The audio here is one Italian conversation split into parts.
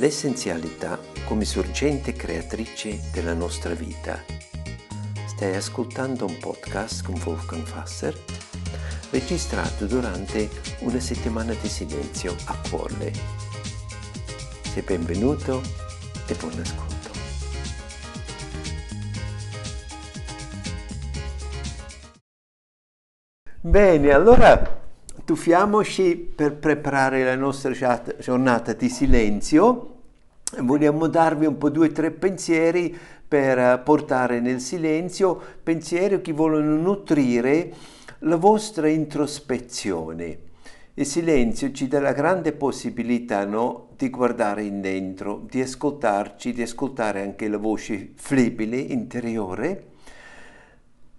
L'essenzialità come sorgente creatrice della nostra vita. Stai ascoltando un podcast con Wolfgang Fasser, registrato durante una settimana di silenzio a Quolle. Sei benvenuto e buon ascolto. Bene, allora tuffiamoci per preparare la nostra giornata di silenzio. Vogliamo darvi un po' due o tre pensieri per portare nel silenzio, pensieri che vogliono nutrire la vostra introspezione. Il silenzio ci dà la grande possibilità no, di guardare in dentro, di ascoltarci, di ascoltare anche la voce flebile interiore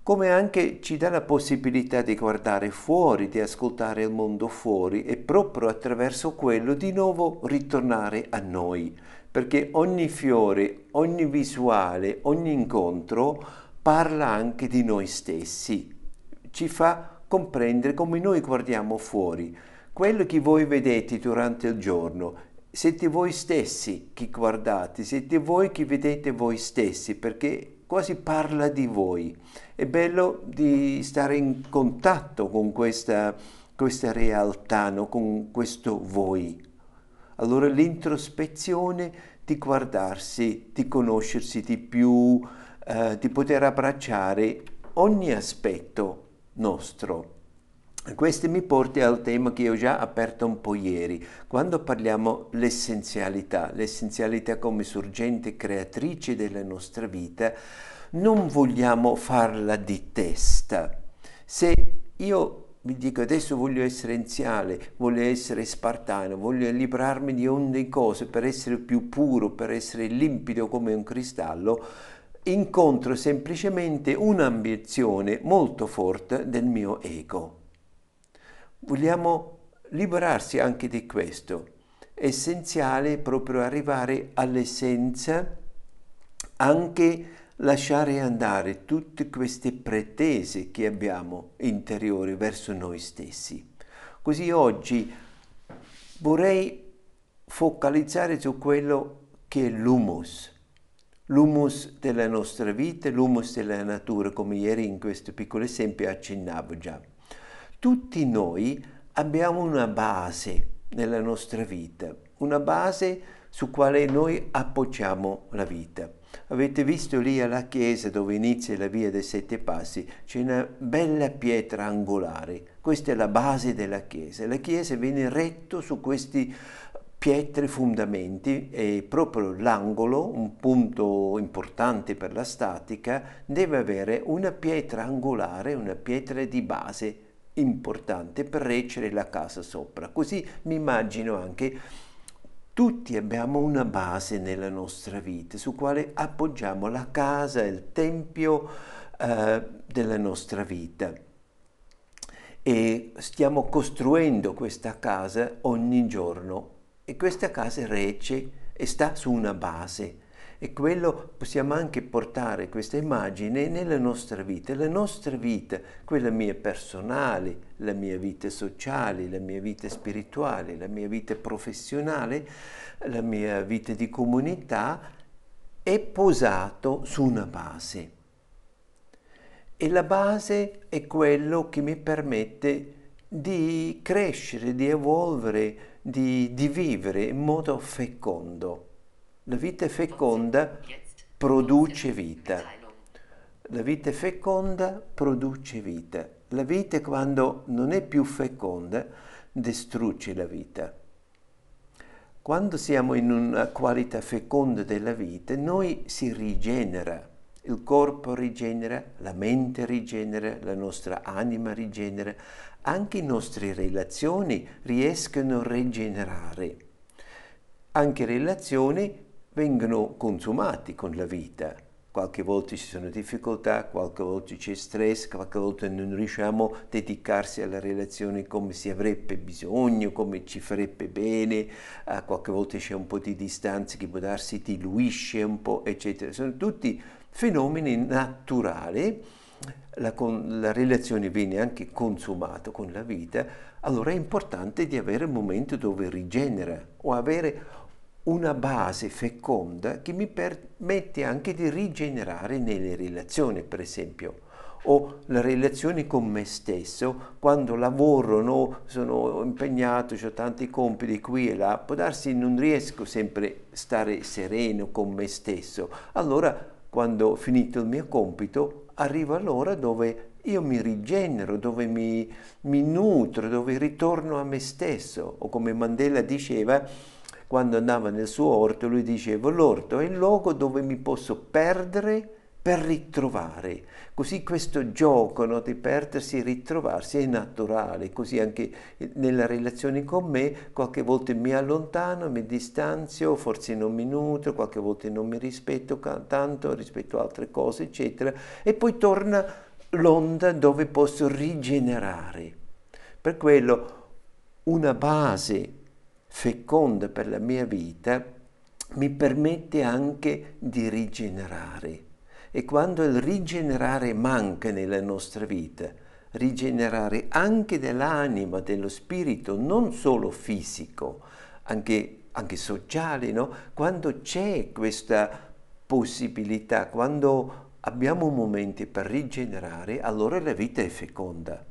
come anche ci dà la possibilità di guardare fuori, di ascoltare il mondo fuori e proprio attraverso quello di nuovo ritornare a noi, perché ogni fiore, ogni visuale, ogni incontro parla anche di noi stessi, ci fa comprendere come noi guardiamo fuori. Quello che voi vedete durante il giorno siete voi stessi che guardate, siete voi che vedete voi stessi, perché quasi parla di voi. È bello di stare in contatto con questa, questa realtà, no? con questo voi. Allora l'introspezione di guardarsi, di conoscersi di più, eh, di poter abbracciare ogni aspetto nostro. Questo mi porta al tema che ho già aperto un po' ieri, quando parliamo l'essenzialità, l'essenzialità come sorgente creatrice della nostra vita, non vogliamo farla di testa. Se io mi dico adesso voglio essere enziale, voglio essere spartano, voglio librarmi di ogni cosa per essere più puro, per essere limpido come un cristallo, incontro semplicemente un'ambizione molto forte del mio ego Vogliamo liberarsi anche di questo. È essenziale proprio arrivare all'essenza, anche lasciare andare tutte queste pretese che abbiamo interiori verso noi stessi. Così oggi vorrei focalizzare su quello che è l'humus, l'humus della nostra vita, l'humus della natura, come ieri in questo piccolo esempio accennavo già. Tutti noi abbiamo una base nella nostra vita, una base su quale noi appoggiamo la vita. Avete visto lì alla chiesa dove inizia la via dei sette passi, c'è una bella pietra angolare, questa è la base della chiesa. La chiesa viene retto su questi pietre fondamenti e proprio l'angolo, un punto importante per la statica, deve avere una pietra angolare, una pietra di base importante per reggere la casa sopra. Così mi immagino anche tutti abbiamo una base nella nostra vita su quale appoggiamo la casa, il tempio eh, della nostra vita. E stiamo costruendo questa casa ogni giorno e questa casa regge e sta su una base e quello possiamo anche portare questa immagine nella nostra vita, la nostra vita, quella mia personale, la mia vita sociale, la mia vita spirituale, la mia vita professionale, la mia vita di comunità è posato su una base. E la base è quello che mi permette di crescere, di evolvere, di, di vivere in modo fecondo. La vita feconda produce vita. La vita feconda produce vita. La vita quando non è più feconda distrugge la vita. Quando siamo in una qualità feconda della vita, noi si rigenera, il corpo rigenera, la mente rigenera, la nostra anima rigenera, anche le nostre relazioni riescono a rigenerare. Anche relazioni vengono consumati con la vita. Qualche volta ci sono difficoltà, qualche volta c'è stress, qualche volta non riusciamo a dedicarsi alla relazione come si avrebbe bisogno, come ci farebbe bene, uh, qualche volta c'è un po' di distanza che può darsi diluisce un po', eccetera. Sono tutti fenomeni naturali, la, con, la relazione viene anche consumata con la vita, allora è importante di avere un momento dove rigenera o avere una base feconda che mi permette anche di rigenerare nelle relazioni, per esempio o la relazione con me stesso, quando lavoro, no, sono impegnato, ho tanti compiti qui e là, può darsi non riesco sempre a stare sereno con me stesso. Allora, quando ho finito il mio compito, arriva l'ora dove io mi rigenero, dove mi, mi nutro, dove ritorno a me stesso. O come Mandela diceva, quando andava nel suo orto, lui diceva, l'orto è il luogo dove mi posso perdere per ritrovare. Così questo gioco no, di perdersi e ritrovarsi è naturale, così anche nella relazione con me qualche volta mi allontano, mi distanzio, forse non mi nutro, qualche volta non mi rispetto tanto rispetto altre cose, eccetera, e poi torna l'onda dove posso rigenerare. Per quello una base feconda per la mia vita mi permette anche di rigenerare e quando il rigenerare manca nella nostra vita, rigenerare anche dell'anima, dello spirito, non solo fisico, anche, anche sociale, no? quando c'è questa possibilità, quando abbiamo momenti per rigenerare, allora la vita è feconda.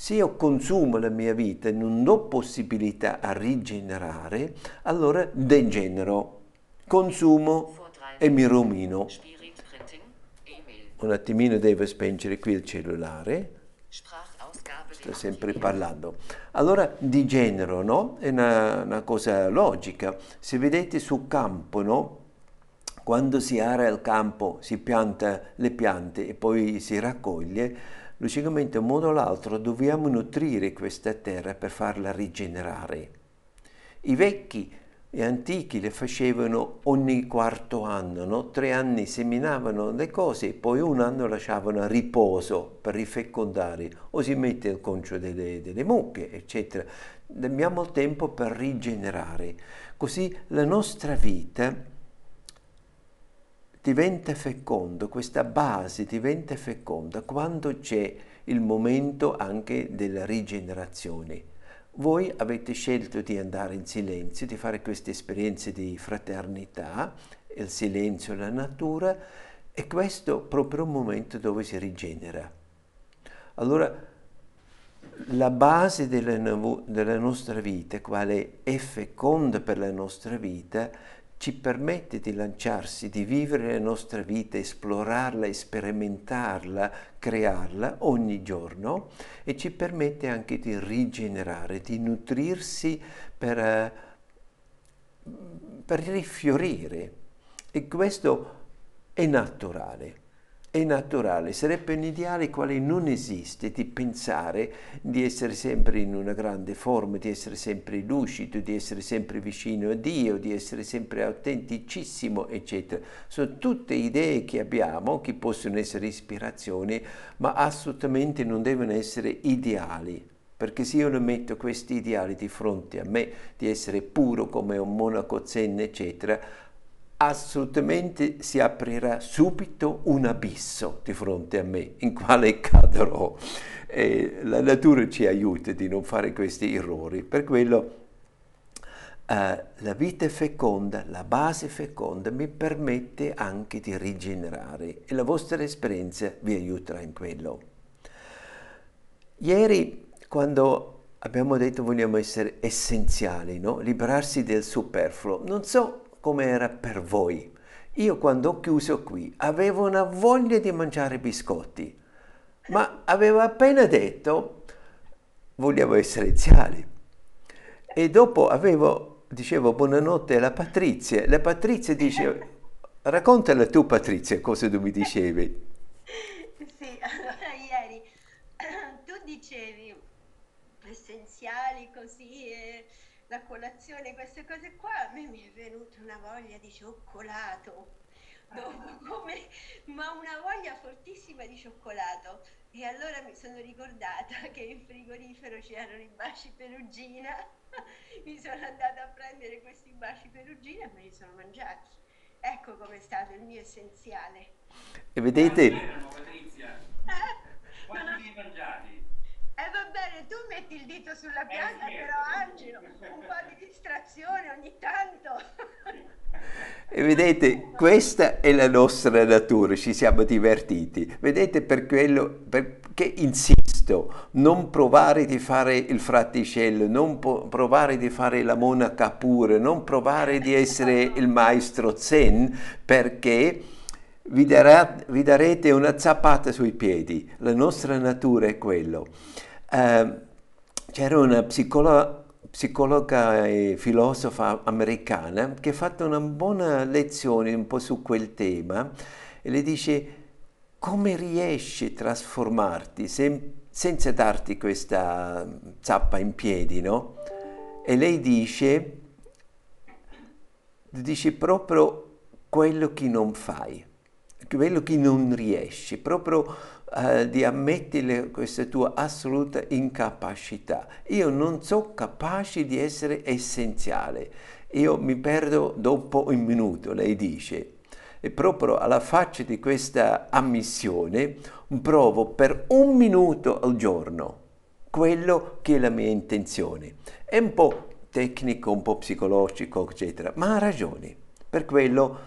Se io consumo la mia vita e non do possibilità a rigenerare, allora degenero, consumo e mi rovino un attimino devo spengere qui il cellulare. Sto sempre parlando. Allora, di genere, no? È una, una cosa logica. Se vedete sul campo, no? Quando si ara il campo, si pianta le piante e poi si raccoglie, logicamente in modo o l'altro dobbiamo nutrire questa terra per farla rigenerare. I vecchi gli antichi le facevano ogni quarto anno, no? tre anni seminavano le cose e poi un anno lasciavano a riposo per rifecondare o si mette il concio delle, delle mucche, eccetera. Abbiamo il tempo per rigenerare. Così la nostra vita diventa feconda, questa base diventa feconda quando c'è il momento anche della rigenerazione. Voi avete scelto di andare in silenzio, di fare queste esperienze di fraternità, il silenzio, la natura, e questo proprio un momento dove si rigenera. Allora, la base della, della nostra vita, quale è feconda per la nostra vita, ci permette di lanciarsi, di vivere la nostra vita, esplorarla, sperimentarla, crearla ogni giorno e ci permette anche di rigenerare, di nutrirsi per, eh, per rifiorire. E questo è naturale è naturale, sarebbe un ideale quale non esiste di pensare di essere sempre in una grande forma, di essere sempre lucido, di essere sempre vicino a Dio, di essere sempre autenticissimo, eccetera. Sono tutte idee che abbiamo, che possono essere ispirazioni, ma assolutamente non devono essere ideali. Perché se io non metto questi ideali di fronte a me, di essere puro come un monaco zen, eccetera, assolutamente si aprirà subito un abisso di fronte a me in quale cadrò. E la natura ci aiuta di non fare questi errori. Per quello eh, la vita feconda, la base feconda mi permette anche di rigenerare e la vostra esperienza vi aiuterà in quello. Ieri quando abbiamo detto vogliamo essere essenziali, no? liberarsi del superfluo, non so come era per voi. Io quando ho chiuso qui avevo una voglia di mangiare biscotti, ma avevo appena detto vogliamo essere ziali. E dopo avevo, dicevo buonanotte alla Patrizia. La Patrizia dice, raccontala tu Patrizia cosa tu mi dicevi. Sì, allora ieri tu dicevi essenziali così. E la colazione, queste cose qua, a me mi è venuta una voglia di cioccolato. Dopo, come, ma una voglia fortissima di cioccolato. E allora mi sono ricordata che in frigorifero c'erano i baci perugina. mi sono andata a prendere questi baci perugina e me li sono mangiati. Ecco com'è stato il mio essenziale. E vedete... Erano, Patrizia? Eh? Quanti li hai mangiati? Eh va bene, tu metti il dito sulla pianta, però Angelo, un po' di distrazione ogni tanto. E vedete, questa è la nostra natura, ci siamo divertiti. Vedete per quello, perché insisto, non provare di fare il fraticello, non provare di fare la monaca pure, non provare di essere il maestro zen, perché vi, darà, vi darete una zappata sui piedi. La nostra natura è quello. Uh, c'era una psicologa, psicologa e filosofa americana che ha fatto una buona lezione un po' su quel tema e le dice come riesci a trasformarti sen- senza darti questa zappa in piedi, no? E lei dice, dice proprio quello che non fai, quello che non riesci, proprio uh, di ammettere questa tua assoluta incapacità. Io non sono capace di essere essenziale, io mi perdo dopo un minuto, lei dice. E proprio alla faccia di questa ammissione provo per un minuto al giorno quello che è la mia intenzione. È un po' tecnico, un po' psicologico, eccetera, ma ha ragione. Per quello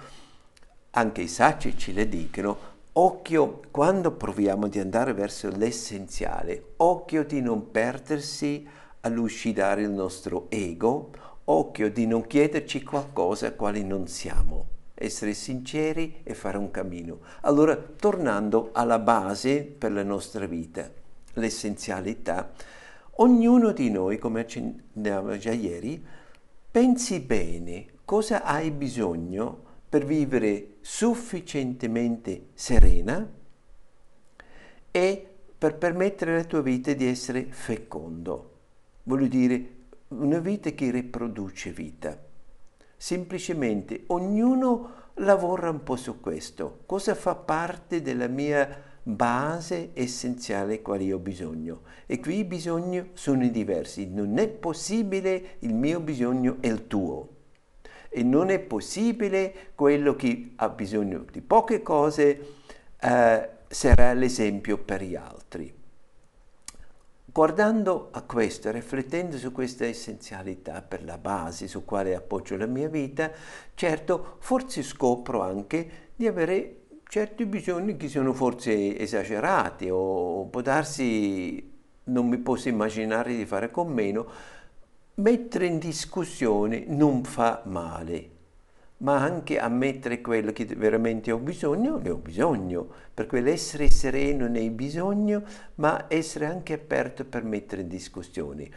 anche i saggi ce le dicono Occhio quando proviamo di andare verso l'essenziale, occhio di non perdersi a lucidare il nostro ego, occhio di non chiederci qualcosa quali non siamo, essere sinceri e fare un cammino. Allora, tornando alla base per la nostra vita, l'essenzialità, ognuno di noi, come accennavo già ieri, pensi bene cosa hai bisogno per vivere sufficientemente serena e per permettere alla tua vita di essere fecondo. Voglio dire, una vita che riproduce vita. Semplicemente ognuno lavora un po' su questo. Cosa fa parte della mia base essenziale quale ho bisogno? E qui i bisogni sono diversi. Non è possibile il mio bisogno e il tuo e non è possibile quello che ha bisogno di poche cose eh, sarà l'esempio per gli altri. Guardando a questo, riflettendo su questa essenzialità per la base su quale appoggio la mia vita, certo forse scopro anche di avere certi bisogni che sono forse esagerati o può darsi non mi posso immaginare di fare con meno, Mettere in discussione non fa male, ma anche ammettere quello che veramente ho bisogno, ne ho bisogno, per quell'essere sereno nei bisogni, ma essere anche aperto per mettere in discussione.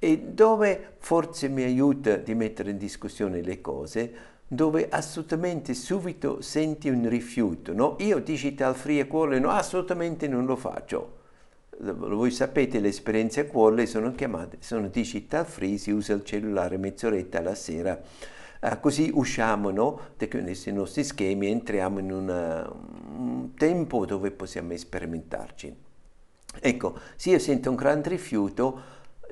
E dove forse mi aiuta di mettere in discussione le cose, dove assolutamente subito senti un rifiuto, no? Io digital free e cuore, no, assolutamente non lo faccio voi sapete le esperienze a cuore sono chiamate, sono digital free, si usa il cellulare mezz'oretta alla sera, uh, così usciamo no, dai nostri schemi e entriamo in una, un tempo dove possiamo sperimentarci. Ecco, se io sento un grande rifiuto,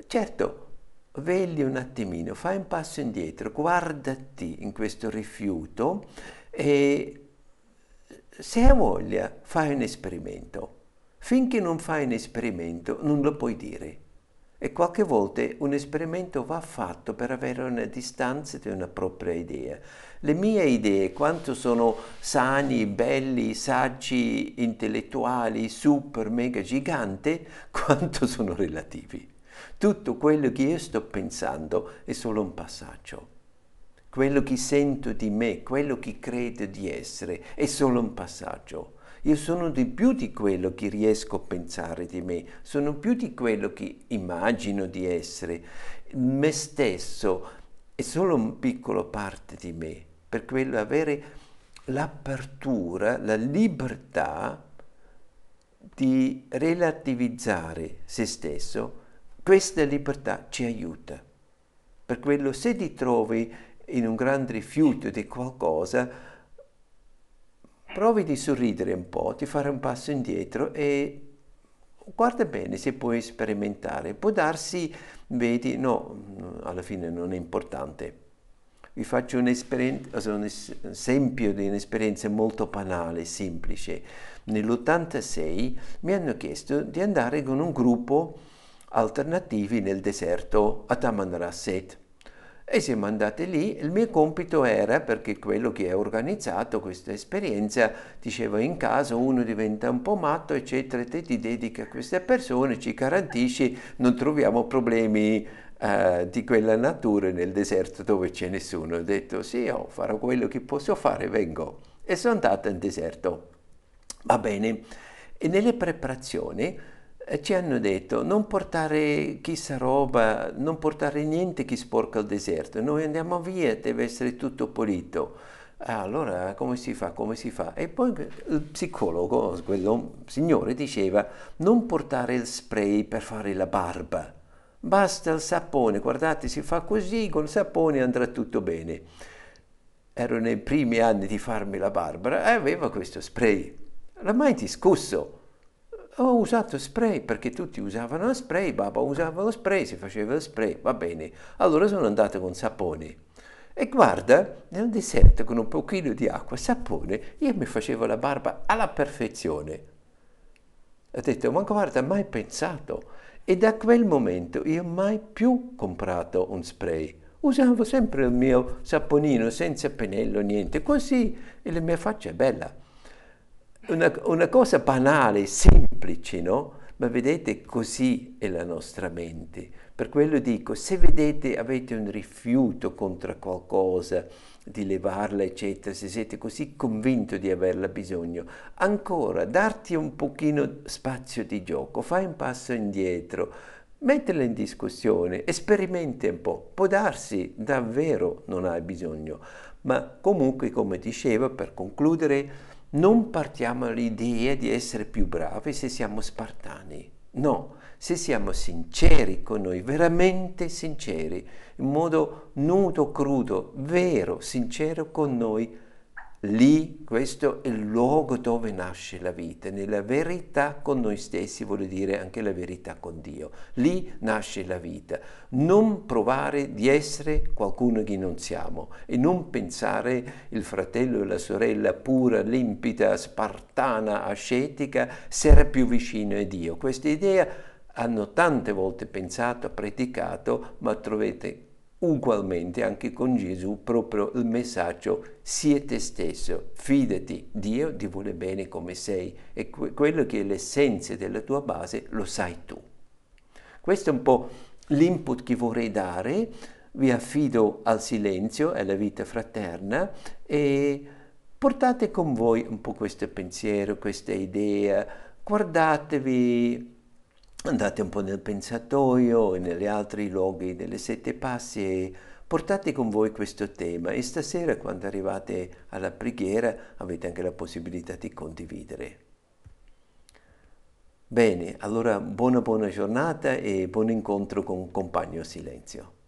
certo, vegli un attimino, fai un passo indietro, guardati in questo rifiuto e se hai voglia fai un esperimento Finché non fai un esperimento non lo puoi dire. E qualche volta un esperimento va fatto per avere una distanza di una propria idea. Le mie idee, quanto sono sani, belli, saggi, intellettuali, super, mega, gigante, quanto sono relativi. Tutto quello che io sto pensando è solo un passaggio. Quello che sento di me, quello che credo di essere, è solo un passaggio. Io sono di più di quello che riesco a pensare di me, sono più di quello che immagino di essere. Me stesso è solo una piccola parte di me, per quello avere l'apertura, la libertà di relativizzare se stesso, questa libertà ci aiuta. Per quello se ti trovi in un grande rifiuto di qualcosa, provi di sorridere un po', di fare un passo indietro e guarda bene se puoi sperimentare. Può darsi, vedi, no, alla fine non è importante. Vi faccio un, un esempio di un'esperienza molto banale, semplice. Nell'86 mi hanno chiesto di andare con un gruppo alternativi nel deserto a Tamanrasset. E siamo andati lì, il mio compito era, perché quello che ha organizzato questa esperienza diceva in caso uno diventa un po' matto, eccetera, te ti dedichi a queste persone, ci garantisci, non troviamo problemi eh, di quella natura nel deserto dove c'è nessuno. Ho detto sì, oh, farò quello che posso fare, vengo. E sono andato in deserto. Va bene. E nelle preparazioni ci hanno detto non portare chissà roba, non portare niente che sporca il deserto, noi andiamo via, deve essere tutto pulito. Ah, allora come si fa, come si fa? E poi il psicologo, quello signore, diceva non portare il spray per fare la barba, basta il sapone, guardate si fa così, con il sapone andrà tutto bene. Ero nei primi anni di farmi la barba e aveva questo spray, l'ha mai discusso ho usato spray perché tutti usavano lo spray, babà usava lo spray, si faceva lo spray, va bene. Allora sono andato con sapone. E guarda, nel deserto con un pochino di acqua, sapone, io mi facevo la barba alla perfezione. Ho detto, ma guarda, mai pensato. E da quel momento io mai più comprato un spray. Usavo sempre il mio saponino senza pennello, niente, così e la mia faccia è bella una, una cosa banale, semplice, no? Ma vedete, così è la nostra mente. Per quello dico, se vedete, avete un rifiuto contro qualcosa, di levarla, eccetera, se siete così convinti di averla bisogno, ancora darti un pochino spazio di gioco, fai un passo indietro, mettila in discussione, esperimenti un po', può darsi davvero non hai bisogno, ma comunque, come dicevo, per concludere, non partiamo dall'idea di essere più bravi se siamo spartani. No, se siamo sinceri con noi, veramente sinceri, in modo nudo, crudo, vero, sincero con noi, Lì questo è il luogo dove nasce la vita, nella verità con noi stessi vuol dire anche la verità con Dio. Lì nasce la vita. Non provare di essere qualcuno che non siamo e non pensare il fratello e la sorella pura, limpida, spartana, ascetica, sarà più vicino a Dio. Questa idea hanno tante volte pensato, predicato, ma trovate ugualmente anche con Gesù proprio il messaggio sii te stesso, fidati, Dio ti vuole bene come sei e que- quello che è l'essenza della tua base lo sai tu. Questo è un po' l'input che vorrei dare, vi affido al silenzio e alla vita fraterna e portate con voi un po' questo pensiero, questa idea, guardatevi andate un po' nel pensatoio e negli altri luoghi delle sette passi e portate con voi questo tema e stasera quando arrivate alla preghiera avete anche la possibilità di condividere. Bene, allora buona buona giornata e buon incontro con Compagno Silenzio.